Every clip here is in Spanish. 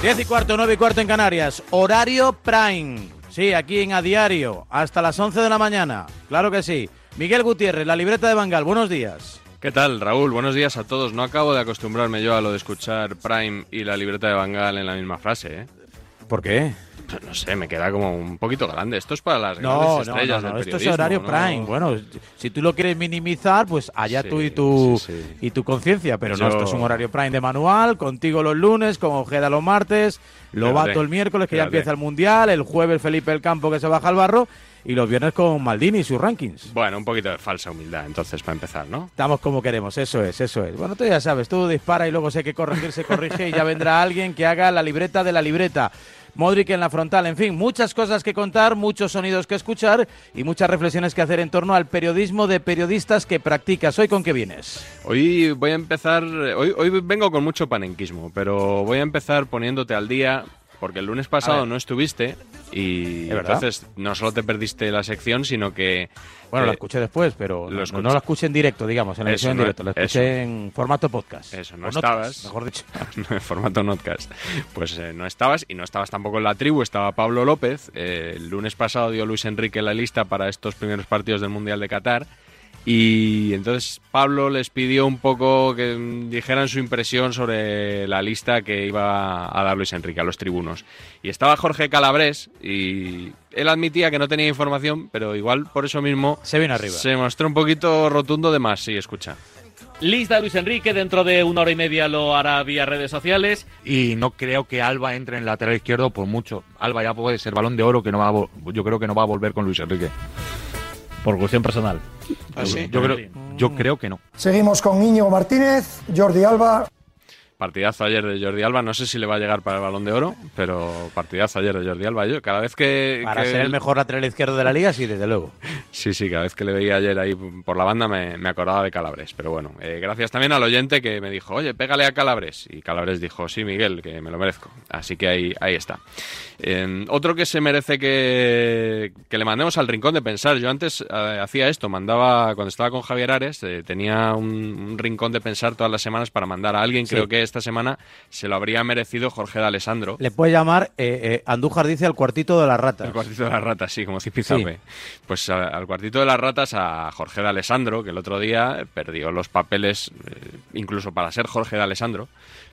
Diez y cuarto, nueve y cuarto en Canarias. Horario Prime. Sí, aquí en A Diario. Hasta las 11 de la mañana. Claro que sí. Miguel Gutiérrez, la libreta de Bangal. Buenos días. ¿Qué tal, Raúl? Buenos días a todos. No acabo de acostumbrarme yo a lo de escuchar Prime y la libreta de Bangal en la misma frase, ¿eh? ¿Por qué? No sé, me queda como un poquito grande. Esto es para las No, grandes estrellas no, no, del esto es horario ¿no? prime. Bueno, si tú lo quieres minimizar, pues allá Sí, tú y tu, sí, sí. y tu conciencia. Pero no, esto es un horario prime de manual, contigo los lunes, con Ojeda los martes, Lobato el miércoles, que ya empieza el Mundial, el jueves Felipe el Campo que se baja al barro, y los viernes con Maldini y sus rankings. Bueno, un poquito de falsa humildad, entonces, para empezar, ¿no? Estamos como queremos, eso es, eso es. Bueno, tú ya sabes, tú dispara y luego sé que corregir se corrige y ya vendrá alguien que haga la libreta de la libreta. Modric en la frontal, en fin, muchas cosas que contar, muchos sonidos que escuchar y muchas reflexiones que hacer en torno al periodismo de periodistas que practicas. ¿Hoy con qué vienes? Hoy voy a empezar. Hoy, hoy vengo con mucho panenquismo, pero voy a empezar poniéndote al día. Porque el lunes pasado no estuviste y entonces no solo te perdiste la sección, sino que Bueno, la eh, escuché después, pero lo no, la escuché en directo, digamos, en la edición en no- directo, la escuché eso. en formato podcast. Eso, no O notcast, estabas. mejor dicho. en formato notcast. Pues eh, no estabas y no estabas tampoco en la tribu, estaba Pablo López. Eh, el lunes pasado dio Luis Enrique la lista para estos primeros partidos del Mundial de Qatar. Y entonces Pablo les pidió un poco que dijeran su impresión sobre la lista que iba a dar Luis Enrique a los tribunos. Y estaba Jorge Calabrés y él admitía que no tenía información, pero igual por eso mismo Se vino arriba. se mostró un poquito rotundo de más. Sí, escucha. Lista Luis Enrique, dentro de una hora y media lo hará vía redes sociales. y no creo que Alba entre en lateral izquierdo por mucho. Alba ya puede ser balón de oro que no va a yo creo que no va a volver con Luis Enrique. Por cuestión personal. Yo creo, yo creo que no. Seguimos con Íñigo Martínez, Jordi Alba. Partidazo ayer de Jordi Alba, no sé si le va a llegar para el balón de oro, pero partidazo ayer de Jordi Alba. Yo cada vez que. Para que- ser el mejor lateral izquierdo de la liga, sí, desde luego. Sí, sí, cada vez que le veía ayer ahí por la banda me, me acordaba de Calabres. Pero bueno, eh, gracias también al oyente que me dijo, oye, pégale a Calabres. Y Calabres dijo, sí, Miguel, que me lo merezco. Así que ahí, ahí está. Eh, otro que se merece que, que le mandemos al rincón de pensar. Yo antes eh, hacía esto, mandaba, cuando estaba con Javier Ares, eh, tenía un, un rincón de pensar todas las semanas para mandar a alguien. Sí. Creo que esta semana se lo habría merecido Jorge de Alessandro. Le puede llamar, eh, eh, Andújar dice, al cuartito de las ratas. El cuartito de las ratas, sí, como Zipizape. Pues a- al cuartito de las ratas a Jorge de Alessandro, que el otro día perdió los papeles, incluso para ser Jorge de Alessandro,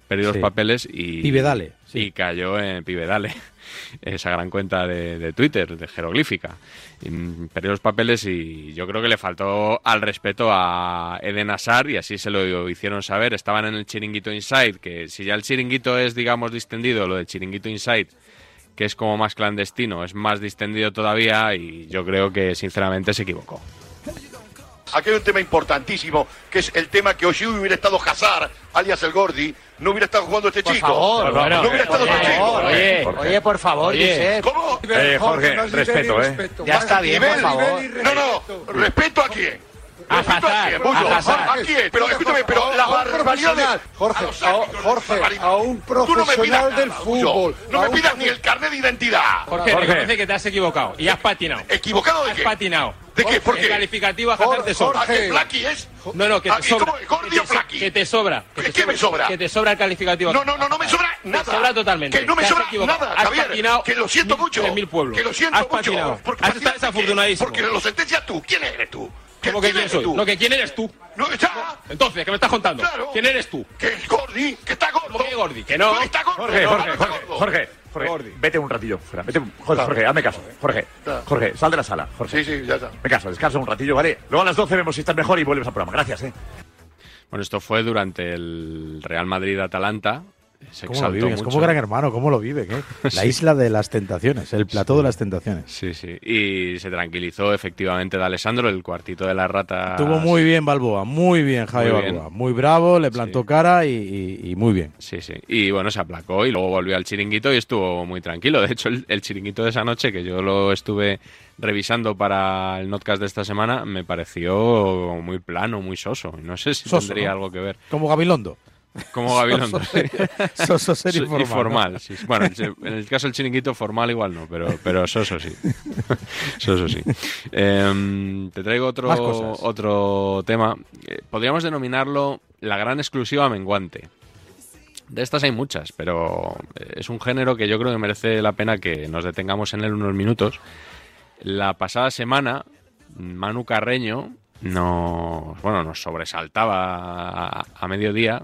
perdió Sí. los papeles y, Pivedale, sí. y cayó en Pivedale, esa gran cuenta de, de Twitter, de jeroglífica. Y, mm, perdió los papeles y yo creo que le faltó al respeto a Eden Hazard y así se lo hicieron saber. Estaban en el chiringuito Inside, que si ya el chiringuito es, digamos, distendido, lo del chiringuito Inside que es como más clandestino, es más distendido todavía y yo creo que sinceramente se equivocó. Aquí hay un tema importantísimo, que es el tema que hoy hubiera estado Hazard, alias el Gordi, no hubiera estado jugando este chico. bueno, no hubiera estado este chico. Oye, Oye, por favor, Oye. Josep. ¿Cómo? Eh, Jorge, respeto, ¿eh? Ya está bien, por Nivel, favor. No, no, respeto a quién. A Respeto a Bullo. a Hazard. ¿A quién? Pero escúchame, pero las barbaridades. Jorge, Jorge, a un Tú no me profesional pidas del fútbol, No me pidas ni el carnet de identidad. Jorge, reconoce que te has equivocado y has patinado. ¿Equivocado de Has qué? patinado. ¿De qué? ¿Por El qué? calificativo a Hazard te sobra. ¿A qué Flaky es? No, no, que ¿A te sobra. ¿Cómo? ¿Gordi Que te-? Que te sobra. Que ¿Qué- te me sobra? Que te sobra el calificativo. No, no, no, no me sobra Te nada. sobra totalmente. Que no me Te has sobra nada, Has Javier. patinado que lo siento mil- mucho. tres mil pueblos. Que lo siento Has mucho. patinado. Has patinado estado de qué? desafortunadísimo. Porque lo sentencias tú. ¿Quién eres tú? ¿Cómo que quién eres soy? tú? No, que quién eres tú. No, está. Entonces, ¿qué me estás contando? Claro. ¿Quién eres tú? Que el Gordi, que está gordo. ¿Cómo que Gordi? Que no. Está gordo. Jorge, Jorge, no Jorge, gordo. Jorge, Jorge, vete un ratillo fuera. Vete, un- Jorge, Jorge, hazme caso. Jorge, Jorge, sal de la sala. Jorge, Sí, sí, ya está. me caso, descansa un ratillo, ¿vale? Luego a las 12 vemos si estás mejor y vuelves al programa. Gracias, ¿eh? Bueno, esto fue durante el Real Madrid-Atalanta. Se ¿Cómo lo mucho. Como gran hermano, ¿cómo lo vive? ¿qué? La isla de las tentaciones, el plató de las tentaciones. Sí, sí. Y se tranquilizó efectivamente de Alessandro, el cuartito de las ratas. Estuvo muy bien Balboa, muy bien Muy bien. Balboa. Muy bravo, le plantó Sí. cara y, y- y muy bien. Sí, sí. Y bueno, se aplacó y luego volvió al chiringuito y estuvo muy tranquilo. De hecho, el, el chiringuito de esa noche, que yo lo estuve revisando para el notcast de esta semana, me pareció muy plano, muy soso. No sé si Soso, tendría ¿no? algo que ver. Como Gabilondo. Como Gabilondo. Soso ser- y formal, sí. Bueno, en el caso del chiringuito formal igual no, pero, pero soso sí. soso sí. Em, te traigo otro, otro tema. Eh, podríamos denominarlo la gran exclusiva menguante. De estas hay muchas, pero eh, es un género que yo creo que merece la pena que nos detengamos en él unos minutos. La pasada semana, Manu Carreño nos, bueno, nos sobresaltaba a, a mediodía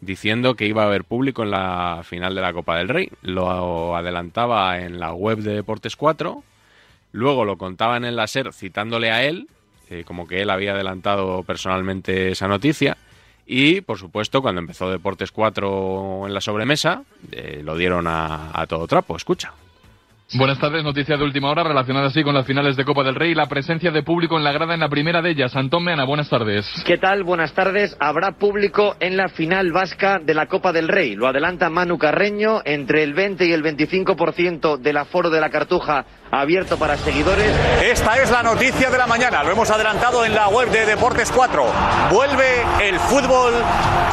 diciendo que iba a haber público en la final de la Copa del Rey. Lo adelantaba en la web de Deportes 4, luego lo contaba en el láser citándole a él, eh, como que él había adelantado personalmente esa noticia. Y, por supuesto, cuando empezó Deportes 4 en la sobremesa, eh, lo dieron a todo trapo. Escucha. Buenas tardes, noticia de última hora relacionada así con las finales de Copa del Rey y la presencia de público en la grada en la primera de ellas. Antón Meana, buenas tardes. ¿Qué tal? Buenas tardes. Habrá público en la final vasca de la Copa del Rey. Lo adelanta Manu Carreño. Entre el 20 y el 25% del aforo de la Cartuja abierto para seguidores. Esta es la noticia de la mañana, lo hemos adelantado en la web de Deportes 4. Vuelve el fútbol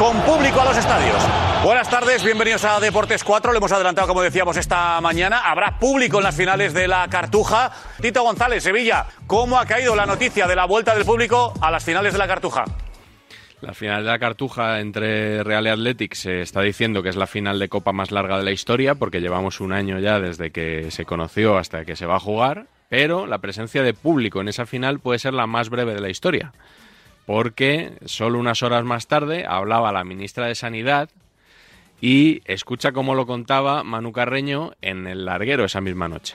con público a los estadios. Buenas tardes, bienvenidos a Deportes 4. Lo hemos adelantado, como decíamos, esta mañana. Habrá público en las finales de la Cartuja. Tito González, Sevilla, ¿cómo ha caído la noticia de la vuelta del público a las finales de la Cartuja? La final de la Cartuja entre Real y Athletic se está diciendo que es la final de Copa más larga de la historia, porque llevamos un año ya desde que se conoció hasta que se va a jugar, pero la presencia de público en esa final puede ser la más breve de la historia, porque solo unas horas más tarde hablaba la ministra de Sanidad y escucha cómo lo contaba Manu Carreño en el larguero esa misma noche.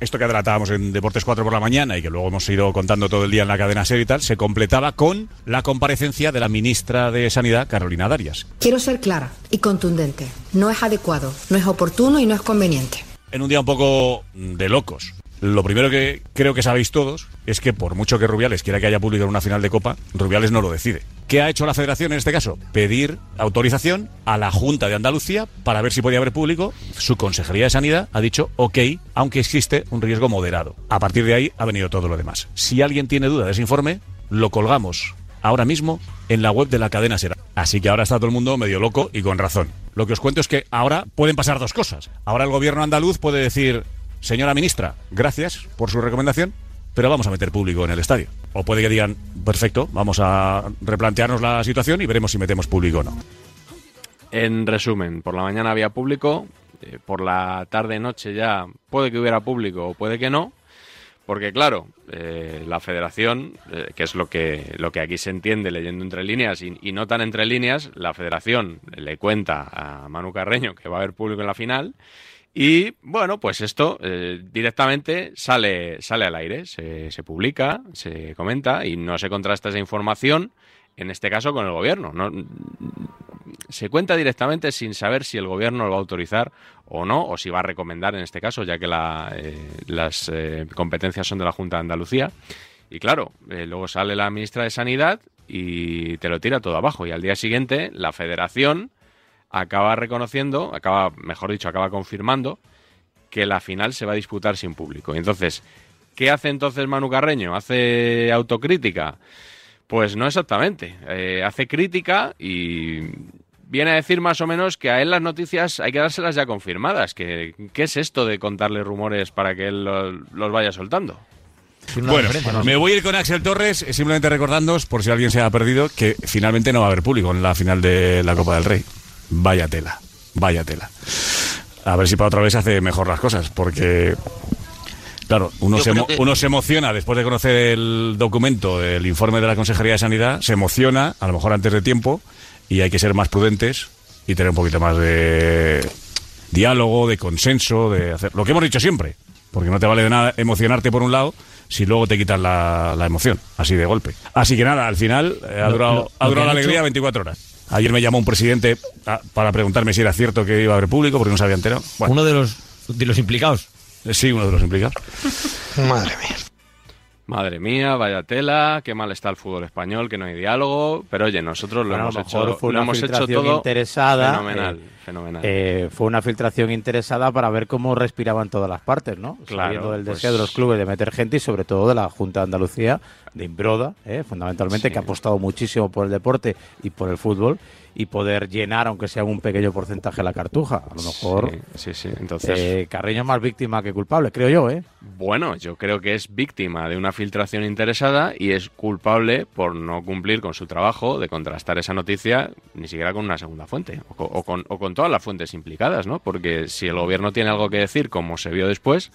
esto que adelantábamos en Deportes 4 por la mañana y que luego hemos ido contando todo el día en la cadena SER y tal, se completaba con la comparecencia de la ministra de Sanidad, Carolina Darias. Quiero ser clara y contundente. No es adecuado, no es oportuno y no es conveniente. En un día un poco de locos. Lo primero que creo que sabéis todos es que por mucho que Rubiales quiera que haya público en una final de Copa, Rubiales no lo decide. ¿Qué ha hecho la Federación en este caso? Pedir autorización a la Junta de Andalucía para ver si podía haber público. Su Consejería de Sanidad ha dicho ok, aunque existe un riesgo moderado. A partir de ahí ha venido todo lo demás. Si alguien tiene duda de ese informe, lo colgamos ahora mismo en la web de la cadena Sera. Así que ahora está todo el mundo medio loco y con razón. Lo que os cuento es que ahora pueden pasar dos cosas. Ahora el gobierno andaluz puede decir, señora ministra, gracias por su recomendación, pero vamos a meter público en el estadio. O puede que digan, perfecto, vamos a replantearnos la situación y veremos si metemos público o no. En resumen, por la mañana había público, eh, por la tarde-noche ya puede que hubiera público o puede que no, porque claro, eh, la federación, eh, que es lo que, lo que aquí se entiende leyendo entre líneas y, y no tan entre líneas, la federación le cuenta a Manu Carreño que va a haber público en la final y bueno, pues esto eh, directamente sale, sale al aire, se, se publica, se comenta y no se contrasta esa información, en este caso con el gobierno. No, se cuenta directamente sin saber si el gobierno lo va a autorizar o no, o si va a recomendar en este caso, ya que la, eh, las eh, competencias son de la Junta de Andalucía. Y claro, eh, luego sale la ministra de Sanidad y te lo tira todo abajo. Y al día siguiente, la federación acaba reconociendo, acaba, mejor dicho, acaba confirmando que la final se va a disputar sin público. Y entonces, ¿qué hace entonces Manu Carreño? ¿Hace autocrítica? Pues no exactamente. Eh, hace crítica y viene a decir más o menos que a él las noticias hay que dárselas ya confirmadas. Que, ¿Qué es esto de contarle rumores para que él lo- los vaya soltando? Bueno, me voy a ir con Axel Torres, eh, simplemente recordándoos, por si alguien se ha perdido, que finalmente no va a haber público en la final de la Copa del Rey. Vaya tela, vaya tela. A ver si para otra vez hace mejor las cosas, porque, claro, uno, se, creo emo- que- uno se emociona después de conocer el documento, el informe de la Consejería de Sanidad, se emociona, a lo mejor antes de tiempo, y hay que ser más prudentes y tener un poquito más de diálogo, de consenso, de hacer lo que hemos dicho siempre, porque no te vale de nada emocionarte por un lado si luego te quitas la, la emoción, así de golpe. Así que nada, al final eh, ha Lo- durado, lo- ha durado la alegría hecho- 24 horas. Ayer me llamó un presidente ah, para preguntarme si era cierto que iba a haber público porque no enterado. Bueno, Uno de los, de los implicados. sí, uno de los implicados. Madre mía. Madre mía, vaya tela, qué mal está el fútbol español, que no hay diálogo. Pero oye, nosotros lo Bueno, hemos hecho, fue lo una hemos hecho filtración todo interesada. fenomenal, eh, fenomenal. eh, fue una filtración interesada para ver cómo respiraban todas las partes, ¿no? Claro, Sabiendo el pues- deseo de los clubes de meter gente y sobre todo de la Junta de Andalucía de Imbroda, ¿eh? fundamentalmente, que ha apostado muchísimo por el deporte y por el fútbol y poder llenar, aunque sea un pequeño porcentaje, la cartuja. A lo mejor Sí, sí, sí. Entonces, eh, Carreño es más víctima que culpable, creo yo. ¿eh? Bueno, yo creo que es víctima de una filtración interesada y es culpable por no cumplir con su trabajo de contrastar esa noticia ni siquiera con una segunda fuente o, o con, o con todas las fuentes implicadas, ¿no? Porque si el gobierno tiene algo que decir, como se vio después,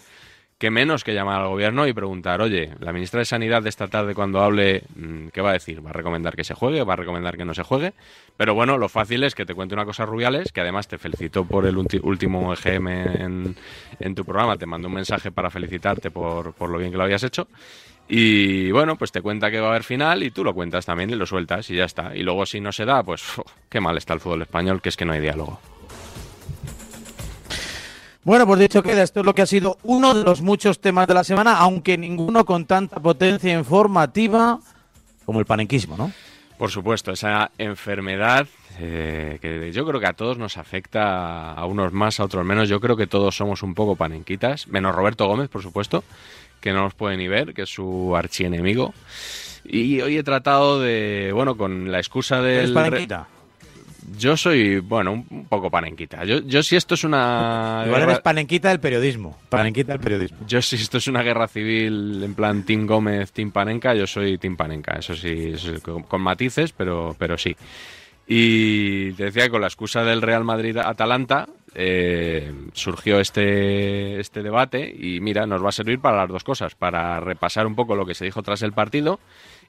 qué menos que llamar al gobierno y preguntar, oye, la ministra de Sanidad de esta tarde cuando hable, mm, ¿qué va a decir? ¿Va a recomendar que se juegue? ¿Va a recomendar que no se juegue? Pero bueno, lo fácil es que te cuente una cosa Rubiales, que además te felicitó por el último EGM en, tu programa, te mandó un mensaje para felicitarte por, por lo bien que lo habías hecho. Y bueno, pues te cuenta que va a haber final y tú lo cuentas también y lo sueltas y ya está. Y luego si no se da, pues qué mal está el fútbol español, que es que no hay diálogo. Bueno, pues dicho queda, esto es lo que ha sido uno de los muchos temas de la semana, aunque ninguno con tanta potencia informativa como el panenquismo, ¿no? Por supuesto, esa enfermedad eh, que yo creo que a todos nos afecta, a unos más, a otros menos. Yo creo que todos somos un poco panenquitas, menos Roberto Gómez, por supuesto, que no nos puede ni ver, que es su archienemigo. Y hoy he tratado de, bueno, con la excusa del... ¿Eres panenquita? Yo soy, bueno, un poco panenquita. Yo, yo si esto es una... Igual guerra- eres panenquita del periodismo. Panenquita del periodismo. Yo si esto es una guerra civil en plan Team Gómez, Team Panenka, yo soy. Eso sí, eso sí, con, con matices, pero, pero sí. Y te decía que con la excusa del Real Madrid-Atalanta eh, surgió este, este debate y mira, nos va a servir para las dos cosas, para repasar un poco lo que se dijo tras el partido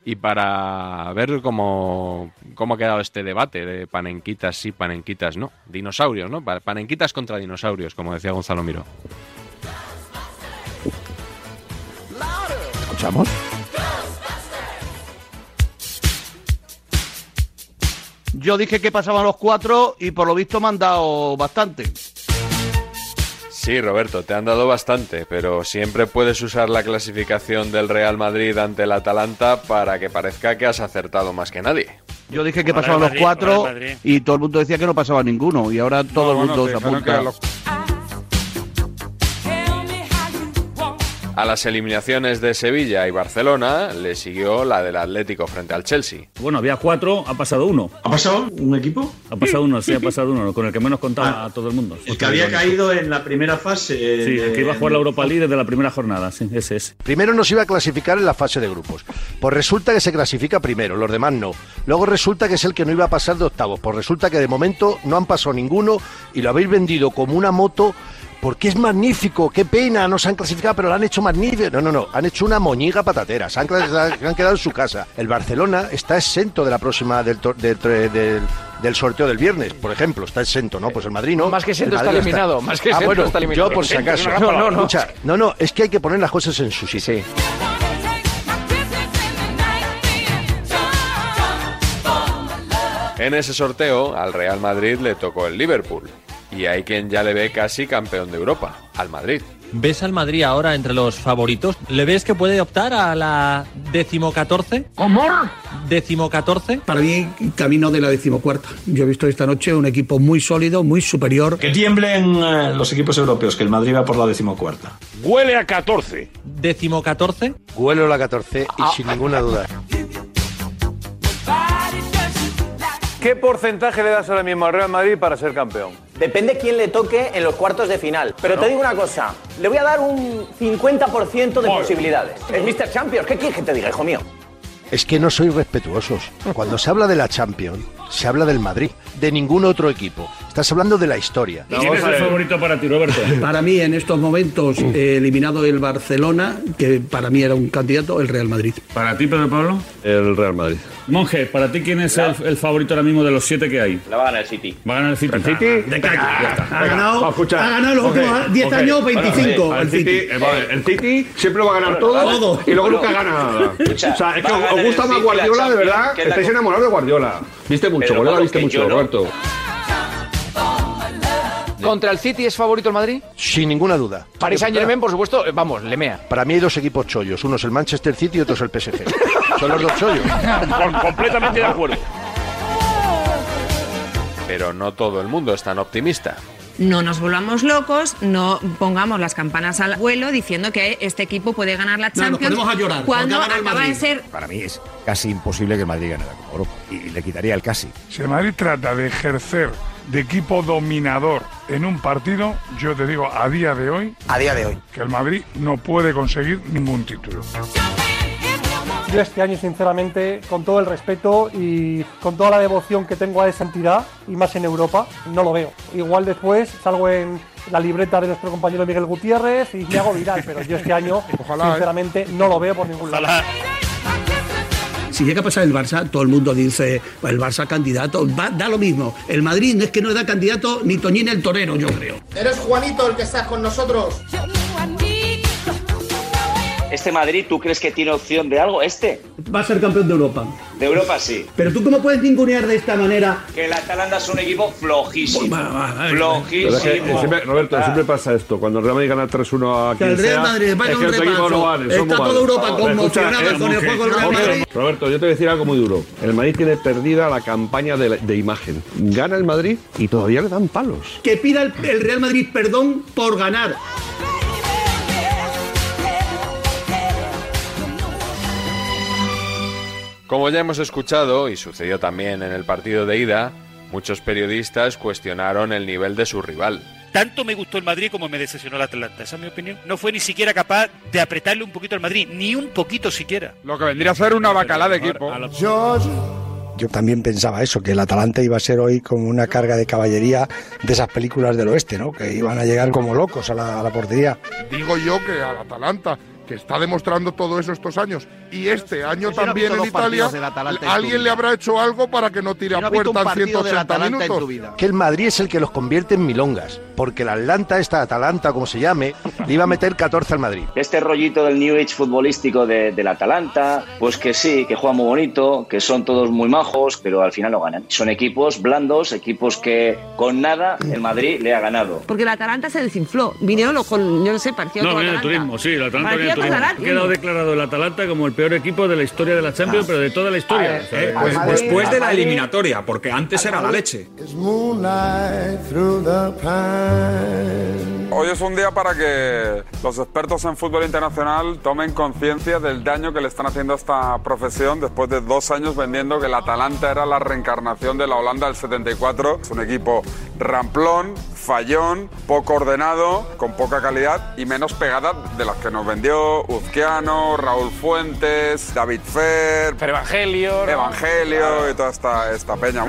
y para ver cómo, cómo ha quedado este debate de panenquitas sí, panenquitas no. Dinosaurios, ¿no? Pa- Panenquitas contra dinosaurios, como decía Gonzalo Miró. ¿Escuchamos? Yo dije que pasaban los cuatro y por lo visto me han dado bastante. Sí, Roberto, te han dado bastante, pero siempre puedes usar la clasificación del Real Madrid ante el Atalanta para que parezca que has acertado más que nadie. Yo dije que pasaban los cuatro y todo el mundo decía que no pasaba ninguno y ahora todo el mundo se apunta. A las eliminaciones de Sevilla y Barcelona le siguió la del Atlético frente al Chelsea. Bueno, había cuatro, ha pasado uno. ¿Ha pasado un equipo? Ha pasado uno, sí, ha pasado uno, con el que menos contaba a todo el mundo. El que había caído en la primera fase. Sí, el que iba a jugar la Europa League desde la primera jornada, sí, ese es. Primero nos iba a clasificar en la fase de grupos. Pues resulta que se clasifica primero, los demás no. Luego resulta que es el que no iba a pasar de octavos. Pues resulta que de momento no han pasado ninguno y lo habéis vendido como una moto porque es magnífico. Qué pena, no se han clasificado, pero lo han hecho magnífico. No, no, no. Han hecho una moñiga patatera. Se han, clas- se han quedado en su casa. El Barcelona está exento de la próxima del, tor- del, del- del sorteo del viernes, por ejemplo. Está exento, ¿no? Pues el Madrid no. Más que exento está eliminado, más que Ah, exento bueno, está eliminado. Yo por si acaso. una gran palabra. Escucha, no, no, es que hay que poner las cosas en su sitio. En ese sorteo al Real Madrid le tocó el Liverpool y hay quien ya le ve casi campeón de Europa, al Madrid. ¿Ves al Madrid ahora entre los favoritos? ¿Le ves que puede optar a la decimocatorce? ¿Cómo? ¿Decimocatorce? Para mí, camino de la decimocuarta. Yo he visto esta noche un equipo muy sólido, muy superior. Que tiemblen eh, los equipos europeos, que el Madrid va por la decimocuarta. Huele a 14. ¿Decimocatorce? Huele a la 14 y sin ninguna duda. ¿Qué porcentaje le das ahora mismo al Real Madrid para ser campeón? Depende quién le toque en los cuartos de final. Pero te digo una cosa, le voy a dar un 50% de posibilidades. Es Mr. Champions, ¿qué quieres que te diga, hijo mío? Es que no sois respetuosos. Cuando se habla de la Champions, se habla del Madrid, de ningún otro equipo. Estás hablando de la historia. ¿Quién es el favorito para ti, Roberto? Para mí, en estos momentos, eh, eliminado el Barcelona, que para mí era un candidato, el Real Madrid. ¿Para ti, Pedro Pablo? El Real Madrid. Monje, ¿para ti quién es el, el favorito ahora mismo de los siete que hay? La va a ganar el City. Va a ganar el City. ¿El City? De calle. Ha ganado, ha ganado los Ok, últimos 10 ok. años, Bueno, 25. el el City, City. eh, vale, el City siempre lo va a ganar todo, Todo. y luego nunca gana nada. o sea, es que os gusta más Guardiola, de verdad. Estáis enamorados de Guardiola. Viste mucho, Pero, Guardiola Pablo, viste mucho, no. Roberto. ¿Contra el City es favorito el Madrid? Sin ninguna duda. Paris Saint Germain, por supuesto, eh, vamos, le mea. Para mí hay dos equipos chollos. Uno es el Manchester City y otro es el PSG. Son los dos chollos. completamente de acuerdo. Pero no todo el mundo es tan optimista. No nos volvamos locos, no pongamos las campanas al vuelo diciendo que este equipo puede ganar la No, nos Champions a llorar, cuando acaba de Madrid. ser Para mí es casi imposible que el Madrid gane la Copa Europa. Y le quitaría el casi. Si el Madrid trata de ejercer de equipo dominador en un partido, yo te digo a día de hoy, A día de hoy. que el Madrid no puede conseguir ningún título. Yo este año, sinceramente, con todo el respeto y con toda la devoción que tengo a esa entidad, y más en Europa, no lo veo. Igual después salgo en la libreta de nuestro compañero Miguel Gutiérrez y me hago viral, pero yo este año, Ojalá, ¿eh? sinceramente, no lo veo por ningún lado. Si llega a pasar el Barça, todo el mundo dice, "Pues el Barça candidato, va- da lo mismo. El Madrid no es que no da candidato ni Toñín el torero, yo creo. Eres Juanito el que está con nosotros. ¿Este Madrid tú crees que tiene opción de algo? ¿Este? Va a ser campeón de Europa. De Europa sí. Pero tú cómo puedes ningunear de esta manera Que el Atalanta es un equipo flojísimo. Pero Flojísimo. es que siempre- Roberto, Ah. siempre pasa esto. Cuando el Real Madrid gana 3-1 a Que quien el Real sea, Madrid, vaya es un que equipos repaso. no Está toda malos. Europa conmocionada eh, con el juego del Real Roberto, Madrid. Roberto, yo te voy a decir algo muy duro. El Madrid tiene perdida la campaña de, de imagen. Gana el Madrid y todavía le dan palos. que pida el, el Real Madrid perdón por ganar. Como ya hemos escuchado, y sucedió también en el partido de ida, muchos periodistas cuestionaron el nivel de su rival. Tanto me gustó el Madrid como me decepcionó el Atlanta. Esa es mi opinión. No fue ni siquiera capaz de apretarle un poquito al Madrid, ni un poquito siquiera. Lo que vendría a ser una bacalá de equipo. Yo también pensaba eso, que el Atalanta iba a ser hoy como una carga de caballería de esas películas del oeste, ¿no? Que iban a llegar como locos a la, a la portería. Digo yo que al Atalanta, que está demostrando todo eso estos años, y este año también en Italia, alguien le habrá hecho algo para que no tire a puerta en partido del 180 Atalanta en tu minutos. Que el Madrid es el que los convierte en milongas, porque el Atlanta, esta Atalanta, como se llame, le iba a meter 14 al Madrid. Este rollito del New Age futbolístico de- del Atalanta, pues que sí, que juegan muy bonito, que son todos muy majos, pero al final no ganan. Son equipos blandos, equipos que con nada el Madrid le ha ganado. Porque el Atalanta se desinfló. Vinieron los con, yo no sé, pareció No, Atalanta. turismo, sí, el Atalanta Parecía Atalanta. quedado declarado el Atalanta como el peor equipo de la historia de la Champions, pero de toda la historia. O sea, Eh, pues después de la eliminatoria, porque antes era la leche. Hoy es un día para que los expertos en fútbol internacional tomen conciencia del daño que le están haciendo a esta profesión después de dos años vendiendo que el Atalanta era la reencarnación de la Holanda del 74. Es un equipo ramplón, fallón, poco ordenado, con poca calidad y menos pegada de las que nos vendió Uzquiano, Raúl Fuentes, David Fer, Evangelio, ¿no? Evangelio y toda esta, esta peña.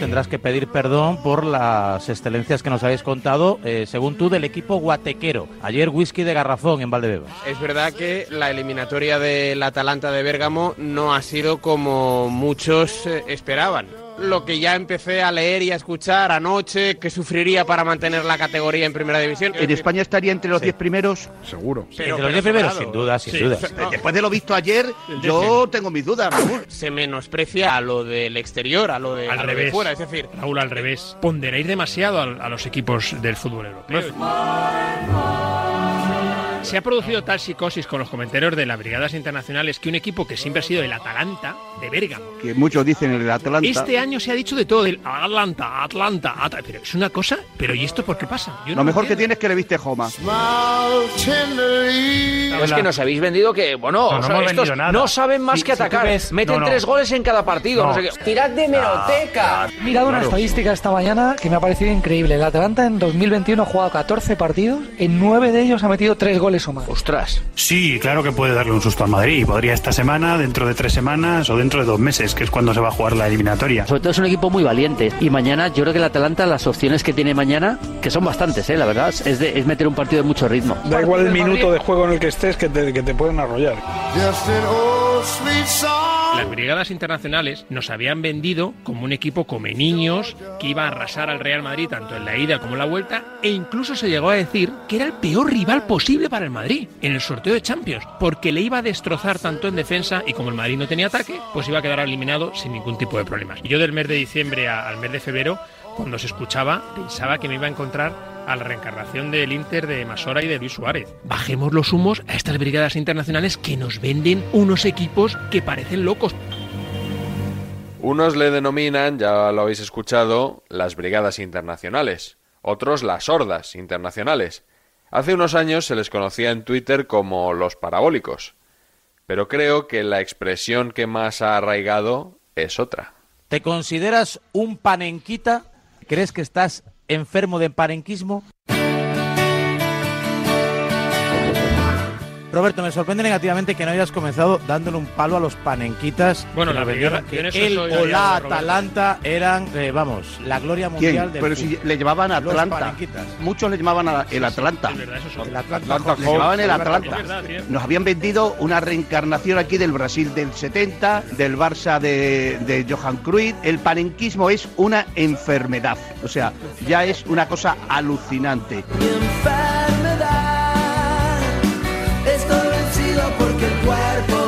Tendrás que pedir perdón por las excelencias que nos habéis contado, eh, según tú, del equipo guatequero. Ayer whisky de garrafón en Valdebebas. Es verdad que la eliminatoria del Atalanta de Bérgamo no ha sido como muchos eh, esperaban. Lo que ya empecé a leer y a escuchar anoche, que sufriría para mantener la categoría en primera división. ¿En España estaría entre los 10 primeros? Seguro. Entre los diez primeros, sin duda, sin duda. Después de lo visto ayer, yo tengo mis dudas. Raúl. Se menosprecia a lo del exterior, a lo de, Al a lo de revés. fuera. Es decir, Raúl, al revés. Ponderáis demasiado a, a los equipos del fútbol europeo. Se ha producido tal psicosis con los comentarios de las brigadas internacionales que un equipo que siempre ha sido el Atalanta, de Bérgamo, Que muchos dicen el Atlanta. este año se ha dicho de todo, del Atlanta, Atlanta, Atlanta. Pero es una cosa, pero ¿y esto por qué pasa? Yo no Lo mejor entiendo. que tiene es que le viste Joma. Es que nos habéis vendido que, bueno, No, o sea, estos no saben más que si atacar. ves- Meten no, no. tres goles en cada partido. No, No. sé qué. Tirad de meroteca. He mirado una estadística esta mañana que me ha parecido increíble. El Atalanta en 2021 ha jugado 14 partidos, en 9 de ellos ha metido 3 goles o más. Ostras. Sí, claro que puede darle un susto al Madrid. Podría esta semana, dentro de tres semanas o dentro de dos meses, que es cuando se va a jugar la eliminatoria. Sobre todo es un equipo muy valiente. Y mañana, yo creo que el Atalanta, las opciones que tiene mañana, que son bastantes, ¿eh? la verdad, es, de- es meter un partido de mucho ritmo. Da igual el minuto de juego en el que estés que te, que te pueden arrollar. Las brigadas internacionales nos habían vendido como un equipo come niños que iba a arrasar al Real Madrid tanto en la ida como en la vuelta e incluso se llegó a decir que era el peor rival posible para el Madrid en el sorteo de Champions, porque le iba a destrozar tanto en defensa y como el Madrid no tenía ataque, pues iba a quedar eliminado sin ningún tipo de problemas. Yo del mes de diciembre al mes de febrero, cuando se escuchaba, pensaba que me iba a encontrar a la reencarnación del Inter de Masora y de Luis Suárez. Bajemos los humos a estas brigadas internacionales que nos venden unos equipos que parecen locos. Unos le denominan, ya lo habéis escuchado, las brigadas internacionales, otros las hordas internacionales. Hace unos años se les conocía en Twitter como los parabólicos, pero creo que la expresión que más ha arraigado es otra. ¿Te consideras un panenquita? ¿Crees que estás enfermo de panenquismo? Roberto, me sorprende negativamente que no hayas comenzado dándole un palo a los panenquitas. Bueno, que la verdad, que eso él o la de. Atalanta eran, eh, vamos, la gloria mundial ¿Quién? del Pero si fútbol. le llamaban Atlanta. Muchos le llamaban a- el Atlanta. El Atlanta Le Hawks. llamaban el verdad, Atlanta. verdad. Nos habían vendido una reencarnación aquí del Brasil del 70, del Barça de, de Johan Cruyff. El panenquismo es una enfermedad. O sea, ya es una cosa alucinante. Estoy vencido porque el cuerpo.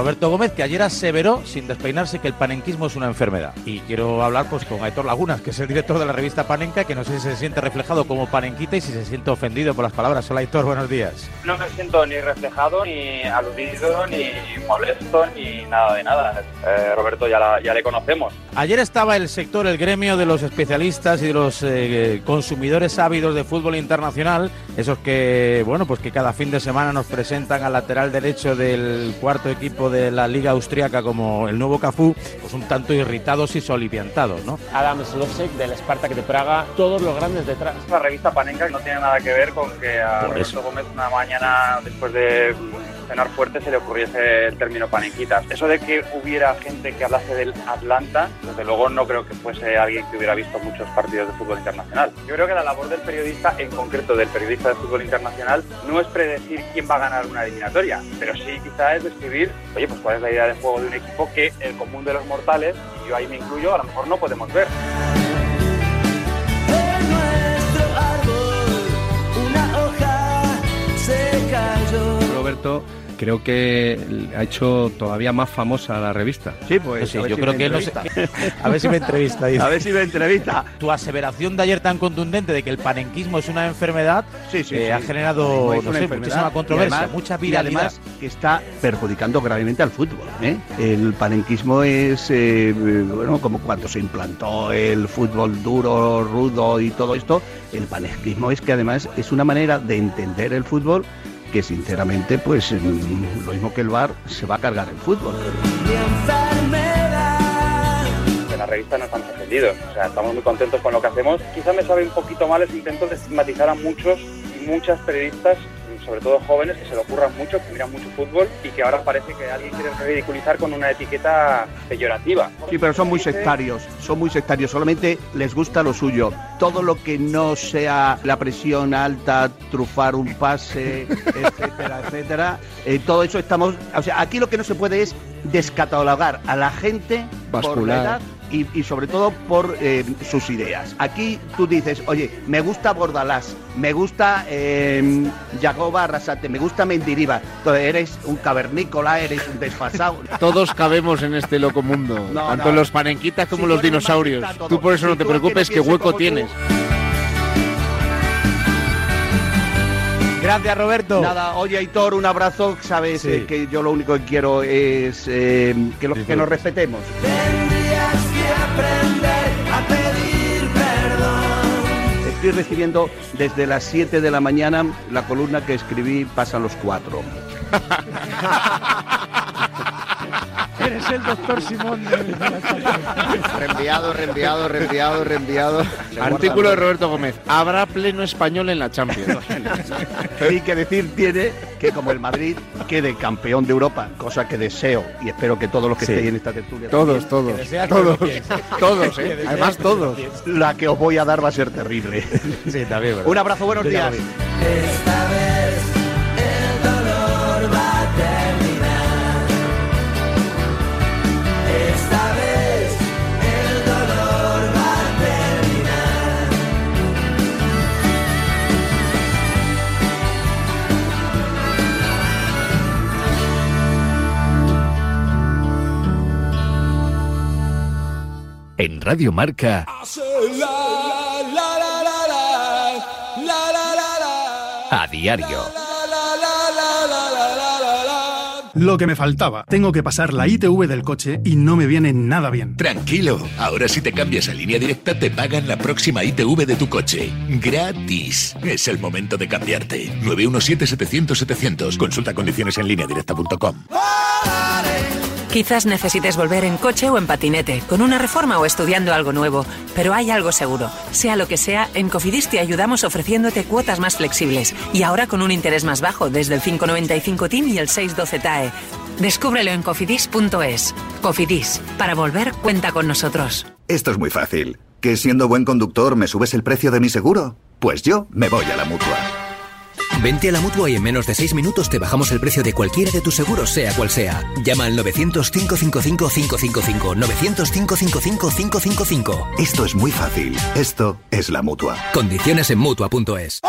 Roberto Gómez, que ayer aseveró, sin despeinarse, que el panenquismo es una enfermedad. Y quiero hablar pues con Aitor Lagunas, que es el director de la revista Panenca, que no sé si se siente reflejado como panenquita y si se siente ofendido por las palabras. Hola Aitor, buenos días. No me siento ni reflejado, ni aludido, ni molesto, ni nada de nada. Eh, Roberto ya, la- ya le conocemos. Ayer estaba el sector, el gremio de los especialistas y de los eh, consumidores ávidos de fútbol internacional, esos que, bueno, pues que cada fin de semana nos presentan al lateral derecho del cuarto equipo de la Liga Austriaca como el nuevo Cafú, pues un tanto irritados y soliviantados, ¿no? Adam Slosek del Spartak de Praga, todos los grandes detrás. La revista Panenka no tiene nada que ver con que a Roberto eso. Gómez una mañana después de cenar fuerte se le ocurriese el término panenquitas. Eso de que hubiera gente que hablase del Atlanta, desde luego no creo que fuese alguien que hubiera visto muchos partidos de fútbol internacional. Yo creo que la labor del periodista, en concreto del periodista de fútbol internacional, no es predecir quién va a ganar una eliminatoria, pero sí quizá es describir, oye, pues cuál es la idea de juego de un equipo que el común de los mortales, y yo ahí me incluyo, a lo mejor no podemos ver. Cayó. Roberto creo que ha hecho todavía más famosa la revista. Sí, pues Sí, yo si creo que él no se- A ver si me entrevista. dice. A ver si me entrevista. Tu aseveración de ayer tan contundente de que el panenquismo es una enfermedad Sí, sí, eh, sí. ha generado No, es no una sé, muchísima controversia, además- mucha y viralidad. además que está perjudicando gravemente al fútbol. ¿eh? El panenquismo es, eh, bueno, como cuando se implantó el fútbol duro, rudo y todo esto, el panenquismo es que además es una manera de entender el fútbol que sinceramente, pues lo mismo que el bar, se va a cargar el fútbol. En la revista no estamos ofendidos, o sea, estamos muy contentos con lo que hacemos. Quizá me sabe un poquito mal ese intento de estigmatizar a muchos y muchas periodistas, sobre todo jóvenes, que se lo ocurran mucho, que miran mucho fútbol y que ahora parece que alguien quiere ridiculizar con una etiqueta peyorativa. Sí, pero son muy sectarios, son muy sectarios, solamente les gusta lo suyo. Todo lo que no sea la presión alta, trufar un pase, etcétera, etcétera, eh, todo eso estamos... O sea, aquí lo que no se puede es descatalogar a la gente por la edad y, y sobre todo por eh, sus ideas. Aquí tú dices, oye, me gusta Bordalás, me gusta eh, Yagoba Arrasate, me gusta Mendiriva, Entonces, eres un cavernícola, eres un desfasado. Todos cabemos en este loco mundo, No, tanto no. los panenquitas como Si los dinosaurios. Tú por eso no te que preocupes, que hueco tú, tienes. Gracias, Roberto. Nada, oye, Aitor, un abrazo. Sabes Sí. eh, que yo lo único que quiero es eh, que, lo- que nos respetemos. Aprender a pedir perdón. Estoy recibiendo desde las 7 de la mañana la columna que escribí Pasan los cuatro. Eres el doctor Simón. Reenviado, reenviado, reenviado, reenviado. Artículo de Roberto Gómez. Habrá pleno español en la Champions. Y que decir tiene que como el Madrid quede campeón de Europa, cosa que deseo y espero que todos los que Sí. estéis en esta tertulia Todos, también, todos, todos, todos, ¿eh? Además, todos. La que os voy a dar va a ser terrible. Sí, también. Un abrazo, buenos días. vi. Esta vez En Radio Marca, a diario. Lo que me faltaba. Tengo que pasar la ITV del coche y no me viene nada bien. Tranquilo, ahora si te cambias a línea directa te pagan la próxima ITV de tu coche. Gratis. Es el momento de cambiarte. 917-700-700. Consulta condiciones en línea directa.com. Quizás necesites volver en coche o en patinete, con una reforma o estudiando algo nuevo, pero hay algo seguro. Sea lo que sea, en Cofidis te ayudamos ofreciéndote cuotas más flexibles y ahora con un interés más bajo desde el 595 TIN y el 612 TAE. Descúbrelo en cofidis.es. Cofidis, para volver cuenta con nosotros. Esto es muy fácil. ¿Que siendo buen conductor me subes el precio de mi seguro? Pues yo me voy a la mutua. Vente a la mutua y en menos de 6 minutos te bajamos el precio de cualquiera de tus seguros, sea cual sea. Llama al 900-555-555. 900-555-555. Esto es muy fácil. Esto es la mutua. Condiciones en mutua.es.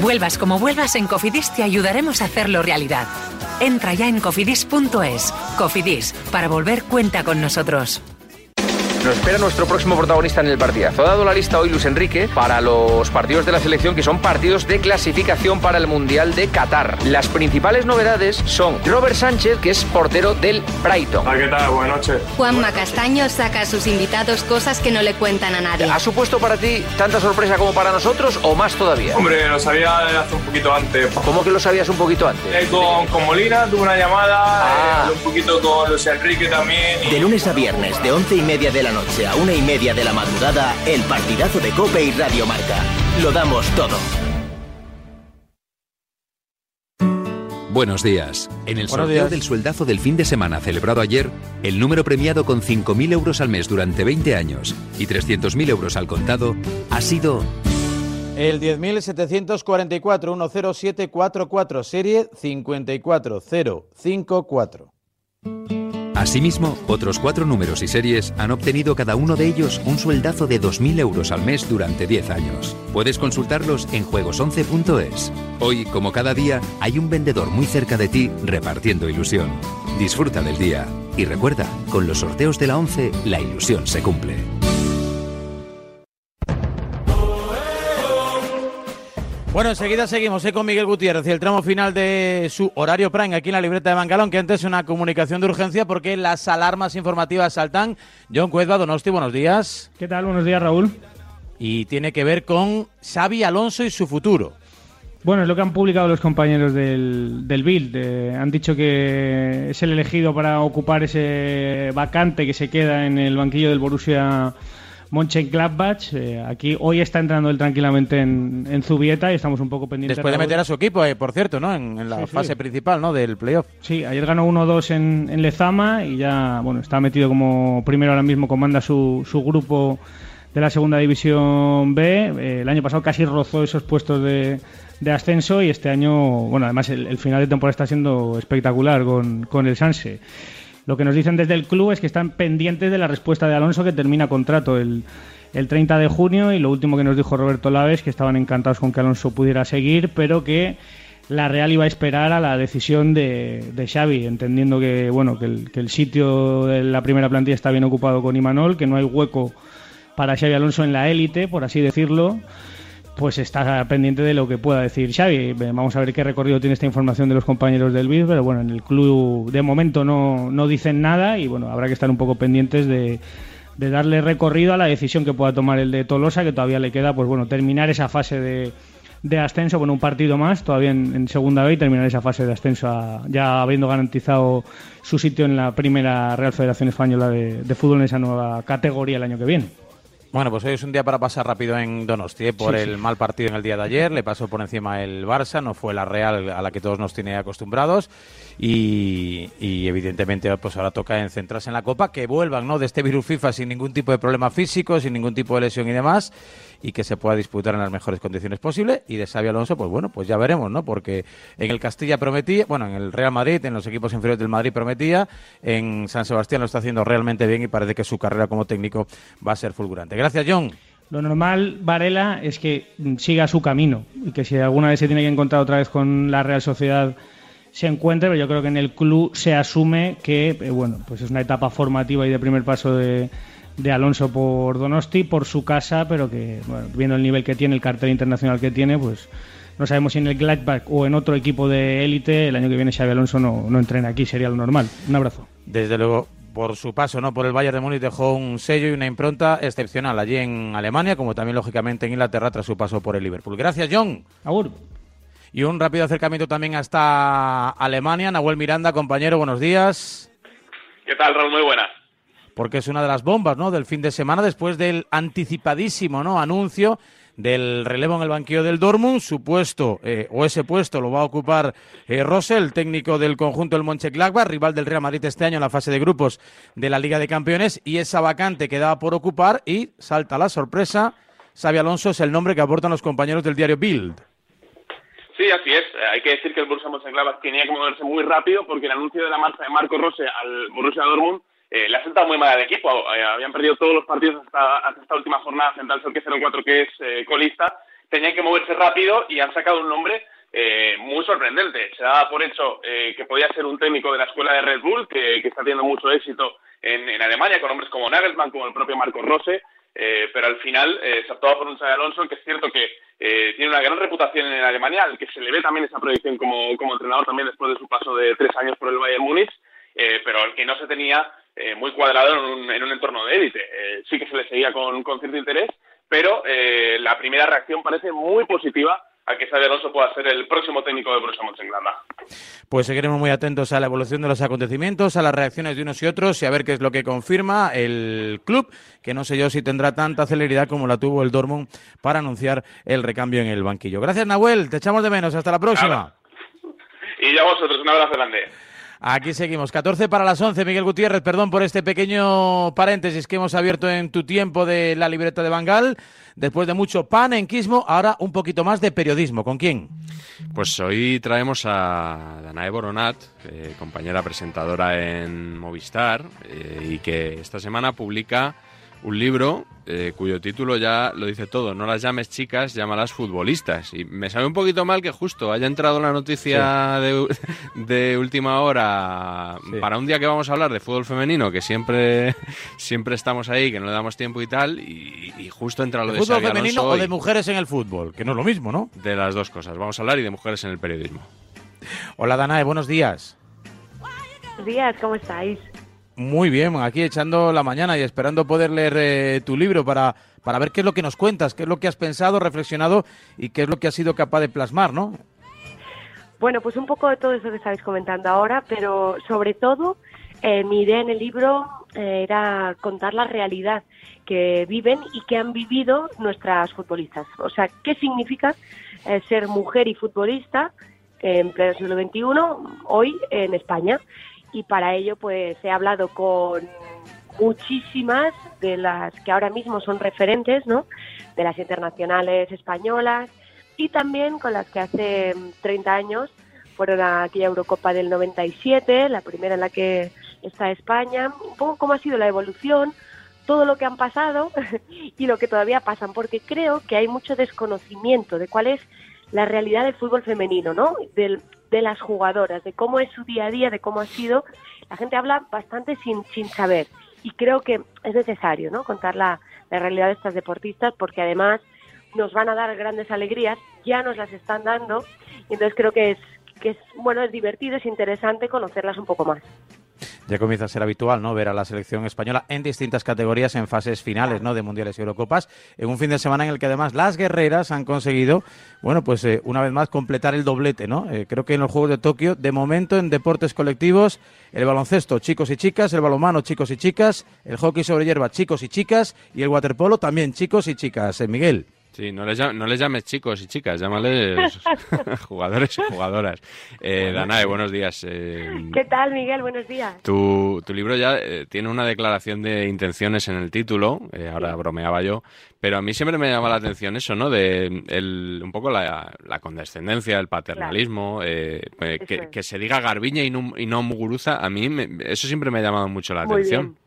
Vuelvas como vuelvas, en Cofidis te ayudaremos a hacerlo realidad. Entra ya en cofidis.es. Cofidis, para volver cuenta con nosotros. Nos espera nuestro próximo protagonista en el partidazo. Ha dado la lista hoy Luis Enrique para los partidos de la selección que son partidos de clasificación para el Mundial de Qatar. Las principales novedades son Robert Sánchez, que es portero del Brighton. ¿qué tal? Buenas noches. Juanma Castaño saca a sus invitados cosas que no le cuentan a nadie. ¿Ha supuesto para ti tanta sorpresa como para nosotros o más todavía? Hombre, lo sabía hace un poquito antes. ¿Cómo que lo sabías un poquito antes? Eh, con, con Molina tuve una llamada, Ah. eh, un poquito con Luis Enrique también. y- De lunes a viernes, de once y media de la noche a una y media de la madrugada, el partidazo de Cope y Radio Marca. Lo damos todo. Buenos días. En el Buenos sorteo días. del sueldazo del fin de semana celebrado ayer, el número premiado con 5.000 euros al mes durante 20 años y 300.000 euros al contado ha sido El 10.744 10744, serie 54054. Asimismo, otros cuatro números y series han obtenido cada uno de ellos un sueldazo de 2.000 euros al mes durante 10 años. Puedes consultarlos en juegos11.es. Hoy, como cada día, hay un vendedor muy cerca de ti repartiendo ilusión. Disfruta del día. Y recuerda, con los sorteos de la 11, la ilusión se cumple. Bueno, enseguida seguimos eh, con Miguel Gutiérrez y el tramo final de su horario prime aquí en la libreta de Mangalón, que antes es una comunicación de urgencia porque las alarmas informativas saltan. John Cuezba, Donosti, buenos días. ¿Qué tal? Buenos días, Raúl. Y tiene que ver con Xavi Alonso y su futuro. Bueno, es lo que han publicado los compañeros del, del Bild. Eh, han dicho que es el elegido para ocupar ese vacante que se queda en el banquillo del Borussia Mönchengladbach. Eh, aquí hoy está entrando él tranquilamente en, en Zubieta y estamos un poco pendientes. Después de meter a su equipo, eh, por cierto, ¿no? En, en la Sí, sí. fase principal, ¿no? Del playoff. Sí, ayer ganó 1-2 en, en Lezama y ya, bueno, está metido como primero ahora mismo, comanda su, su grupo de la segunda división B. Eh, el año pasado casi rozó esos puestos de, de ascenso y este año, bueno, además el, el final de temporada está siendo espectacular con, con el Sanse. Lo que nos dicen desde el club es que están pendientes de la respuesta de Alonso que termina contrato el, el 30 de junio y lo último que nos dijo Roberto Laves que estaban encantados con que Alonso pudiera seguir, pero que la Real iba a esperar a la decisión de, de Xavi, entendiendo que bueno que el, que el sitio de la primera plantilla está bien ocupado con Imanol, que no hay hueco para Xavi Alonso en la élite, por así decirlo, pues está pendiente de lo que pueda decir Xavi. Vamos a ver qué recorrido tiene esta información de los compañeros del BID, pero bueno, en el club de momento no, no dicen nada y bueno, habrá que estar un poco pendientes de, darle recorrido a la decisión que pueda tomar el de Tolosa, que todavía le queda, pues bueno, terminar esa fase de, ascenso, bueno, un partido más todavía en, segunda B y terminar esa fase de ascenso a- ya habiendo garantizado su sitio en la primera Real Federación Española de Fútbol en esa nueva categoría el año que viene. Bueno, pues hoy es un día para pasar rápido en Donosti, ¿eh? por Sí, el sí. mal partido en el día de ayer, le pasó por encima el Barça, no fue la Real a la que todos nos tiene acostumbrados y, y evidentemente pues ahora toca en centrarse en la Copa, que vuelvan ¿no? de este virus FIFA sin ningún tipo de problema físico, sin ningún tipo de lesión y demás y que se pueda disputar en las mejores condiciones posibles y de Xavi Alonso, pues bueno, pues ya veremos, ¿no? Porque en el Castilla prometía, bueno, en el Real Madrid, en los equipos inferiores del Madrid prometía, en San Sebastián lo está haciendo realmente bien y parece que su carrera como técnico va a ser fulgurante. Gracias, John. Lo normal, Varela, es que siga su camino y que si alguna vez se tiene que encontrar otra vez con la Real Sociedad se encuentre, pero yo creo que en el club se asume que eh, bueno, pues es una etapa formativa y de primer paso de, de Alonso por Donosti, por su casa, pero que bueno, viendo el nivel que tiene, el cartel internacional que tiene, pues no sabemos si en el Gladbach o en otro equipo de élite, el año que viene Xavi Alonso no, no entrena aquí, sería lo normal. Un abrazo. Desde luego, por su paso no por el Bayern de Múnich dejó un sello y una impronta excepcional allí en Alemania, como también lógicamente en Inglaterra tras su paso por el Liverpool. Gracias, John. Agur. Y un rápido acercamiento también hasta Alemania. Nahuel Miranda, compañero, buenos días. ¿Qué tal, Raúl? Muy buenas. Porque es una de las bombas ¿no? del fin de semana después del anticipadísimo ¿no? anuncio del relevo en el banquillo del Dortmund. Su puesto, eh, o ese puesto, lo va a ocupar eh, Rosell, técnico del conjunto del Mönchengladbach, rival del Real Madrid este año en la fase de grupos de la Liga de Campeones. Y esa vacante quedaba por ocupar y salta la sorpresa. Xavi Alonso es el nombre que aportan los compañeros del diario Bild. Sí, así es. Eh, Hay que decir que el Borussia Mönchengladbach tenía que moverse muy rápido porque el anuncio de la marcha de Marco Rose al Borussia Dortmund eh, le ha sentado muy mal al equipo. Eh, habían perdido todos los partidos hasta, hasta esta última jornada frente al Schalke 04 que es eh, colista. Tenían que moverse rápido y han sacado un nombre eh, muy sorprendente. Se daba por hecho que podía ser un técnico de la escuela de Red Bull que, que está teniendo mucho éxito en, en Alemania con hombres como Nagelsmann, como el propio Marco Rose. Pero al final se optaba por un Xabi Alonso que es cierto que tiene una gran reputación en Alemania, al que se le ve también esa proyección como, como entrenador también después de su paso de tres años por el Bayern Múnich, pero al que no se tenía eh, muy cuadrado en un, en un entorno de élite. Eh, sí que se le seguía con, con cierto interés, pero eh, la primera reacción parece muy positiva a que Xabi Alonso pueda ser el próximo técnico de Borussia Mönchengladbach. Pues seguiremos muy atentos a la evolución de los acontecimientos, a las reacciones de unos y otros y a ver qué es lo que confirma el club, que no sé yo si tendrá tanta celeridad como la tuvo el Dortmund para anunciar el recambio en el banquillo. Gracias, Nahuel. Te echamos de menos. Hasta la próxima. Y ya vosotros, un abrazo grande. Aquí seguimos. 14 para las 11. Miguel Gutiérrez, perdón por este pequeño paréntesis que hemos abierto en tu tiempo de la libreta de Bangal. Después de mucho panenquismo, ahora un poquito más de periodismo. ¿Con quién? Pues hoy traemos a Danae Boronat, eh, compañera presentadora en Movistar, eh, y que esta semana publica un libro eh, cuyo título ya lo dice todo. No las llames chicas, llámalas futbolistas. Y me sabe un poquito mal que justo haya entrado la noticia de, de última hora Sí. para un día que vamos a hablar de fútbol femenino, que siempre, siempre estamos ahí, que no le damos tiempo y tal, y, y justo entra lo ¿De de fútbol Xavi femenino Alonso o de mujeres en el fútbol? Que no es lo mismo, ¿no? De las dos cosas. Vamos a hablar y de mujeres en el periodismo. Hola, Danae. Buenos días. Buenos días, ¿cómo estáis? Muy bien, aquí echando la mañana y esperando poder leer eh, tu libro para, para ver qué es lo que nos cuentas, qué es lo que has pensado, reflexionado y qué es lo que has sido capaz de plasmar, ¿no? Bueno, pues un poco de todo eso que estáis comentando ahora, pero sobre todo eh, mi idea en el libro eh, era contar la realidad que viven y que han vivido nuestras futbolistas. O sea, ¿qué significa eh, ser mujer y futbolista en pleno siglo XXI hoy en España? Y para ello, pues he hablado con muchísimas de las que ahora mismo son referentes, ¿no? De las internacionales españolas y también con las que hace mm, 30 años fueron a aquella Eurocopa del 97, la primera en la que está España, un poco cómo ha sido la evolución, todo lo que han pasado y lo que todavía pasan, porque creo que hay mucho desconocimiento de cuál es la realidad del fútbol femenino, ¿no? Del- de las jugadoras, de cómo es su día a día, de cómo ha sido. La gente habla bastante sin, sin saber y creo que es necesario, ¿no? Contar la, la realidad de estas deportistas porque además nos van a dar grandes alegrías, ya nos las están dando y entonces creo que es que es bueno, es divertido, es interesante conocerlas un poco más. Ya comienza a ser habitual, ¿no? Ver a la selección española en distintas categorías en fases finales, ¿no? De mundiales y Eurocopas, en un fin de semana en el que además las guerreras han conseguido, bueno, pues eh, una vez más completar el doblete, ¿no? Eh, creo que en los Juegos de Tokio, de momento en deportes colectivos, el baloncesto, chicos y chicas, el balonmano, chicos y chicas, el hockey sobre hierba, chicos y chicas, y el waterpolo también, chicos y chicas. Eh, Miguel. Sí, no les, no les llames chicos y chicas, llámales jugadores y jugadoras. Eh, Danae, buenos días. Eh, ¿Qué tal, Miguel? Buenos días. tu, tu libro ya eh, tiene una declaración de intenciones en el título, eh, ahora bromeaba yo, pero a mí siempre me llama la atención eso, ¿no? De el, un poco la, la condescendencia, el paternalismo, eh, que, que se diga Garbiñe y no, y no Muguruza, a mí me- eso siempre me ha llamado mucho la Muy atención. bien.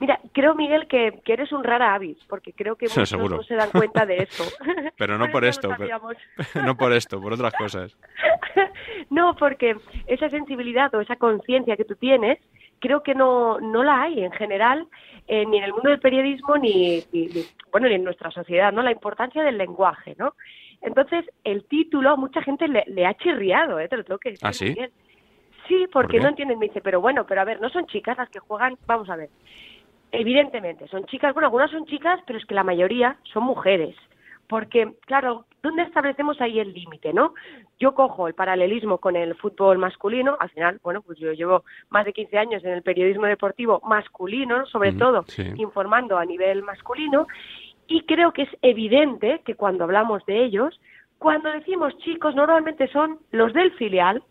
Mira, creo, Miguel, que, que eres un rara avis, porque creo que muchos Seguro. no se dan cuenta de eso. Pero no por esto, pero- no por esto, por otras cosas. No, porque esa sensibilidad o esa conciencia que tú tienes, creo que no, no la hay en general, eh, ni en el mundo del periodismo, ni, ni- ni- bueno, ni en nuestra sociedad, ¿no? La importancia del lenguaje, ¿no? Entonces, el título, mucha gente le, le ha chirriado, ¿eh? te lo tengo que decir. ¿Ah, sí? Sí, ¿Por porque no entienden. Me dice, pero bueno, pero a ver, no son chicas las que juegan. Vamos a ver. Evidentemente, son chicas, bueno, algunas son chicas, pero es que la mayoría son mujeres. Porque, claro, ¿dónde establecemos ahí el límite, no? Yo cojo el paralelismo con el fútbol masculino, al final, bueno, pues yo llevo más de 15 años en el periodismo deportivo masculino, sobre todo sí. informando a nivel masculino, y creo que es evidente que cuando hablamos de ellos, cuando decimos chicos, normalmente son los del filial,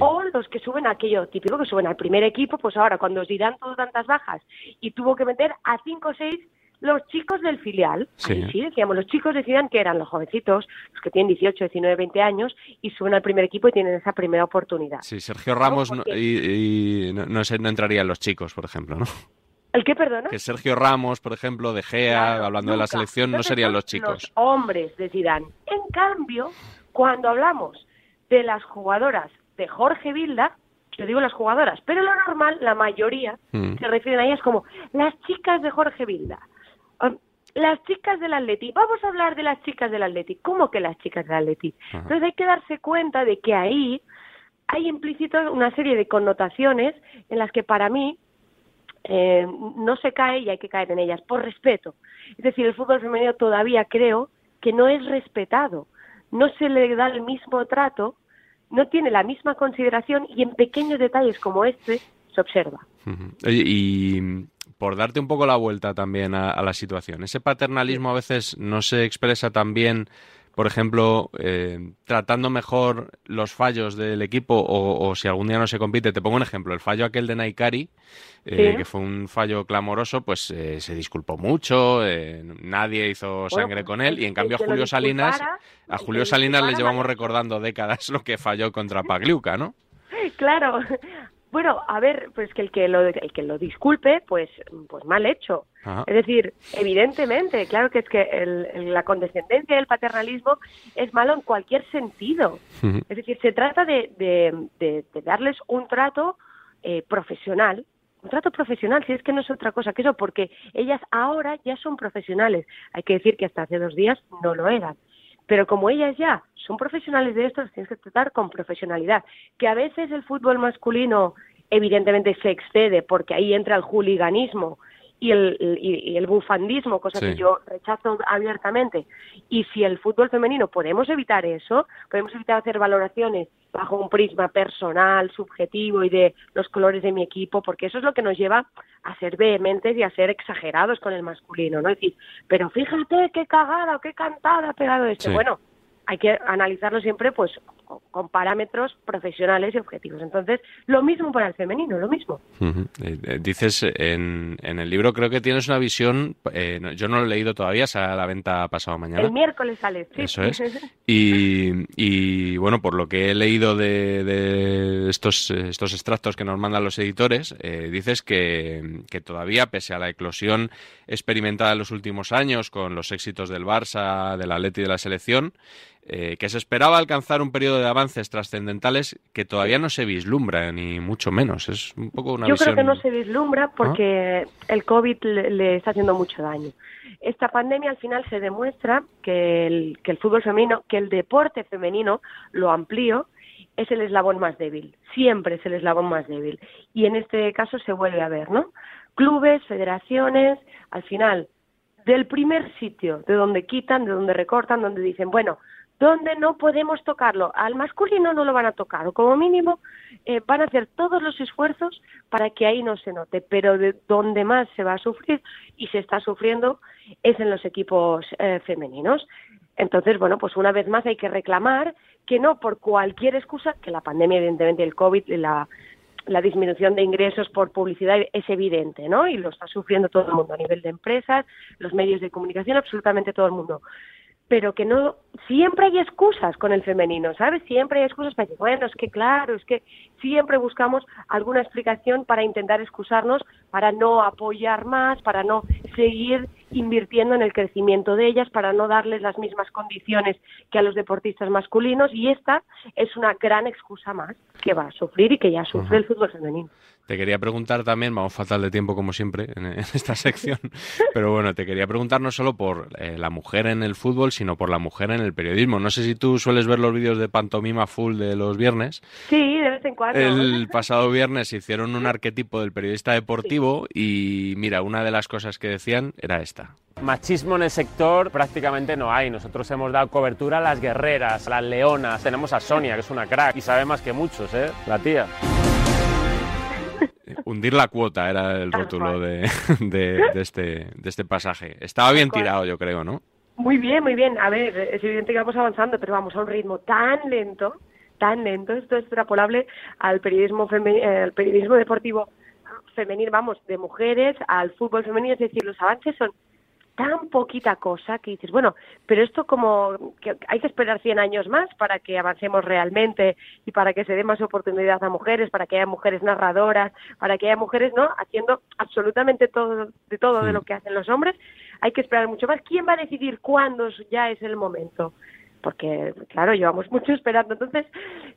o los que suben a aquello típico que suben al primer equipo, pues ahora cuando Zidane tuvo tantas bajas y tuvo que meter a cinco o seis los chicos del filial, Sí. ahí sí decíamos, los chicos decían que eran los jovencitos, los que tienen 18, 19, 20 años y suben al primer equipo y tienen esa primera oportunidad. Sí, Sergio Ramos no- y, y no, no sé, no entrarían los chicos, por ejemplo, ¿no? ¿El qué, perdona? Que Sergio Ramos, por ejemplo, de Gea, hablando de la selección, no serían los chicos. Los hombres de Zidane. En cambio, cuando hablamos de las jugadoras de Jorge Vilda, yo digo las jugadoras, pero lo normal, la mayoría, Mm. se refieren a ellas como las chicas de Jorge Vilda. Um, Las chicas del Atleti, vamos a hablar de las chicas del Atleti. ¿Cómo que las chicas del Atleti? Ajá. Entonces hay que darse cuenta de que ahí hay implícito una serie de connotaciones en las que para mí eh, no se cae y hay que caer en ellas por respeto. Es decir, el fútbol femenino todavía creo que no es respetado, no se le da el mismo trato, no tiene la misma consideración y en pequeños detalles como este se observa. Oye, y mm, por darte un poco la vuelta también a, a la situación, ese paternalismo a veces no se expresa también, por ejemplo, eh, tratando mejor los fallos del equipo o, o si algún día no se compite. Te pongo un ejemplo, el fallo aquel de Naikari, eh, Sí. que fue un fallo clamoroso, pues eh, se disculpó mucho, eh, nadie hizo sangre pues, con él y en cambio a Julio Salinas, a Julio Salinas le llevamos recordando décadas lo que falló contra Pagliuca, ¿no? Claro. Bueno, a ver, pues que el que lo, el que lo disculpe, pues, pues mal hecho. Ajá. Es decir, evidentemente, claro que es que el- el- la condescendencia y el paternalismo es malo en cualquier sentido. Es decir, se trata de, de- de- de darles un trato eh, profesional, un trato profesional, si es que no es otra cosa que eso, porque ellas ahora ya son profesionales. Hay que decir que hasta hace dos días no lo eran. Pero como ellas ya son profesionales de esto, las tienes que tratar con profesionalidad. Que a veces el fútbol masculino evidentemente se excede porque ahí entra el hooliganismo y el, y, y el bufandismo, cosa Sí. que yo rechazo abiertamente. Y si el fútbol femenino podemos evitar eso, podemos evitar hacer valoraciones bajo un prisma personal, subjetivo y de los colores de mi equipo, porque eso es lo que nos lleva a ser vehementes y a ser exagerados con el masculino, ¿no? Es decir, pero fíjate qué cagada o qué cantada ha pegado este. Sí. Bueno, hay que analizarlo siempre pues con- parámetros profesionales y objetivos. Entonces, lo mismo para el femenino, lo mismo. Eh, eh, dices en, en el libro, creo que tienes una visión, eh, no- yo no lo he leído todavía, sale a la venta pasado mañana. El miércoles sale, sí. Eso es. Y, y, bueno, por lo que he leído de, de estos, estos extractos que nos mandan los editores, eh, dices que, que todavía, pese a la eclosión experimentada en los últimos años con los éxitos del Barça, del Atleti y de la selección, eh, que se esperaba alcanzar un periodo de avances trascendentales que todavía no se vislumbra, ni mucho menos. Es un poco una Yo visión... creo que no se vislumbra porque el COVID le, le está haciendo mucho daño. Esta pandemia al final se demuestra que el, que el fútbol femenino, que el deporte femenino, lo amplío, es el eslabón más débil. Siempre es el eslabón más débil. Y en este caso se vuelve a ver, ¿no? Clubes, federaciones, al final, del primer sitio, de donde quitan, de donde recortan, donde dicen, bueno, donde no podemos tocarlo, al masculino no lo van a tocar, o como mínimo eh, van a hacer todos los esfuerzos para que ahí no se note, pero de donde más se va a sufrir y se está sufriendo es en los equipos eh, femeninos. Entonces, bueno, pues una vez más hay que reclamar que no por cualquier excusa, que la pandemia, evidentemente, el COVID, la, la disminución de ingresos por publicidad es evidente, ¿no? Y lo está sufriendo todo el mundo a nivel de empresas, los medios de comunicación, absolutamente todo el mundo. Pero que no, siempre hay excusas con el femenino, ¿sabes? Siempre hay excusas para decir, bueno, es que claro, es que siempre buscamos alguna explicación para intentar excusarnos, para no apoyar más, para no seguir invirtiendo en el crecimiento de ellas, para no darles las mismas condiciones que a los deportistas masculinos y esta es una gran excusa más que va a sufrir y que ya sufre el fútbol femenino. Te quería preguntar también, vamos fatal de tiempo como siempre en, en esta sección, pero bueno, te quería preguntar no solo por eh, la mujer en el fútbol, sino por la mujer en el periodismo. No sé si tú sueles ver los vídeos de pantomima full de los viernes. Sí, de vez en cuando. El pasado viernes hicieron un arquetipo del periodista deportivo y mira, una de las cosas que decían era esta. Machismo en el sector prácticamente no hay. Nosotros hemos dado cobertura a las guerreras, a las leonas. Tenemos a Sonia, que es una crack y sabe más que muchos, ¿eh? La tía. Hundir la cuota era el rótulo de, de, de este, de este pasaje. Estaba bien tirado, yo creo, ¿no? Muy bien, muy bien. A ver, es evidente que vamos avanzando, pero vamos a un ritmo tan lento, tan lento. Esto es extrapolable al periodismo, eh, al periodismo deportivo femenino, vamos, de mujeres al fútbol femenino. Es decir, los avances son tan poquita cosa que dices, bueno, pero esto como que hay que esperar 100 años más para que avancemos realmente y para que se dé más oportunidad a mujeres, para que haya mujeres narradoras, para que haya mujeres, ¿no?, haciendo absolutamente todo de todo de lo que hacen los hombres. Hay que esperar mucho más. ¿Quién va a decidir cuándo ya es el momento? Porque, claro, llevamos mucho esperando. Entonces,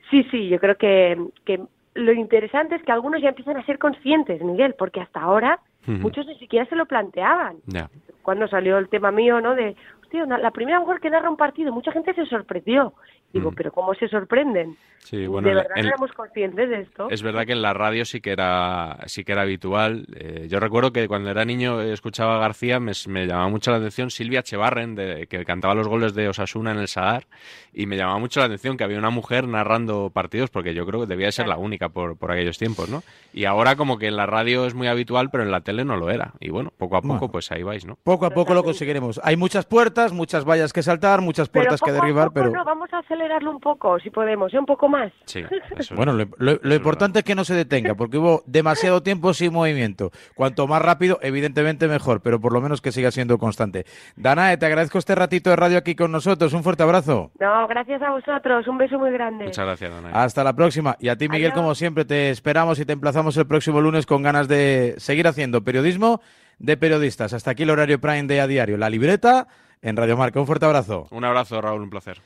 sí, sí, yo creo que, que lo interesante es que algunos ya empiezan a ser conscientes, Miguel, porque hasta ahora Muchos ni siquiera se lo planteaban Ya. cuando salió el tema mío, ¿no? De, hostia, una- la primera mujer que narra un partido, mucha gente se sorprendió. Digo, pero ¿cómo se sorprenden? Sí, bueno, ¿De verdad en- no éramos conscientes de esto? Es verdad que en la radio sí que era, sí que era habitual. Eh, yo recuerdo que cuando era niño escuchaba a García, me, me llamaba mucho la atención Silvia Chevarren, de, que cantaba los goles de Osasuna en el Sadar, y me llamaba mucho la atención que había una mujer narrando partidos, porque yo creo que debía de ser la única por, por aquellos tiempos, ¿no? Y ahora como que en la radio es muy habitual, pero en la tele no lo era. Y bueno, poco a poco Bueno. pues ahí vais, ¿no? Poco a poco lo conseguiremos. Hay muchas puertas, muchas vallas que saltar, muchas puertas que derribar, poco pero... no, vamos a acelerarlo un poco, si podemos, ¿eh? un poco más. Sí, Bueno, lo, lo- lo importante es que no se detenga, porque hubo demasiado tiempo sin movimiento. Cuanto más rápido, evidentemente mejor, pero por lo menos que siga siendo constante. Danae, te agradezco este ratito de radio aquí con nosotros. Un fuerte abrazo. No, gracias a vosotros, un beso muy grande. Muchas gracias, Danae. Hasta la próxima. Y a ti, Miguel, Adiós. como siempre, te esperamos y te emplazamos el próximo lunes con ganas de seguir haciendo periodismo de periodistas. Hasta aquí el horario Prime de a diario. La libreta en Radio Marca. Un fuerte abrazo. Un abrazo, Raúl, un placer.